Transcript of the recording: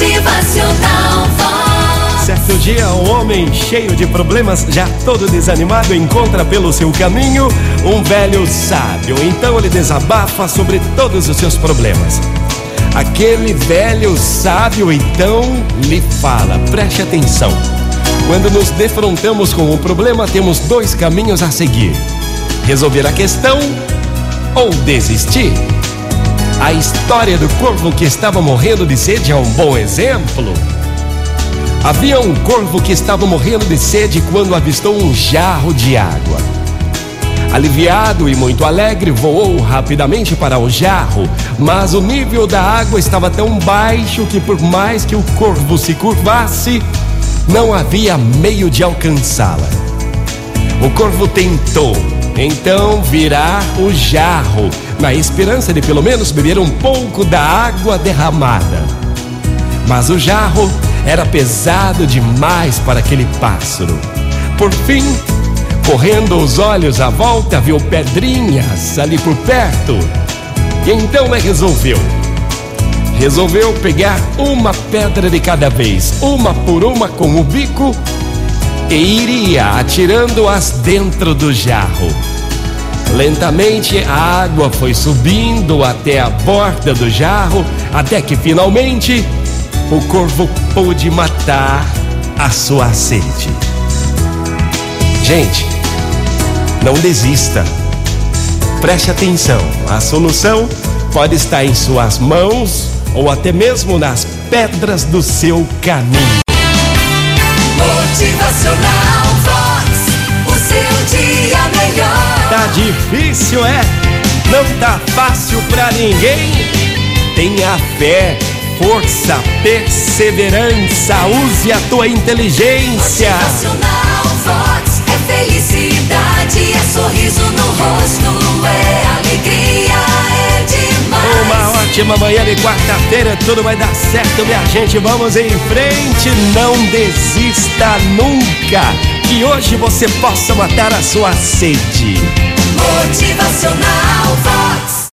Motivacional Vox. Certo dia, um homem cheio de problemas, já todo desanimado, encontra pelo seu caminho um velho sábio. Então ele desabafa sobre todos os seus problemas. Aquele velho sábio então lhe fala: preste atenção. Quando nos defrontamos com um problema, temos dois caminhos a seguir: resolver a questão ou desistir. A história do corvo que estava morrendo de sede é um bom exemplo. Havia um corvo que estava morrendo de sede quando avistou um jarro de água. Aliviado e muito alegre, voou rapidamente para o jarro, mas o nível da água estava tão baixo que, por mais que o corvo se curvasse, não havia meio de alcançá-la. O corvo tentou, então virar o jarro, na esperança de pelo menos beber um pouco da água derramada. Mas o jarro era pesado demais para aquele pássaro. Por fim, correndo os olhos à volta, viu pedrinhas ali por perto. E então é resolveu. Resolveu pegar uma pedra de cada vez, uma por uma com o bico, e iria atirando-as dentro do jarro. Lentamente a água foi subindo até a borda do jarro, até que finalmente o corvo pôde matar a sua sede. Gente, não desista. Preste atenção, a solução pode estar em suas mãos ou até mesmo nas pedras do seu caminho. Motivacional difícil, é? Não tá fácil pra ninguém? Tenha fé, força, perseverança, use a tua inteligência. Motivacional Vox. É felicidade, é sorriso no rosto, é alegria, é demais. Uma ótima manhã de quarta-feira, tudo vai dar certo, minha gente. Vamos em frente, não desista nunca. Que hoje você possa matar a sua sede. Motivacional.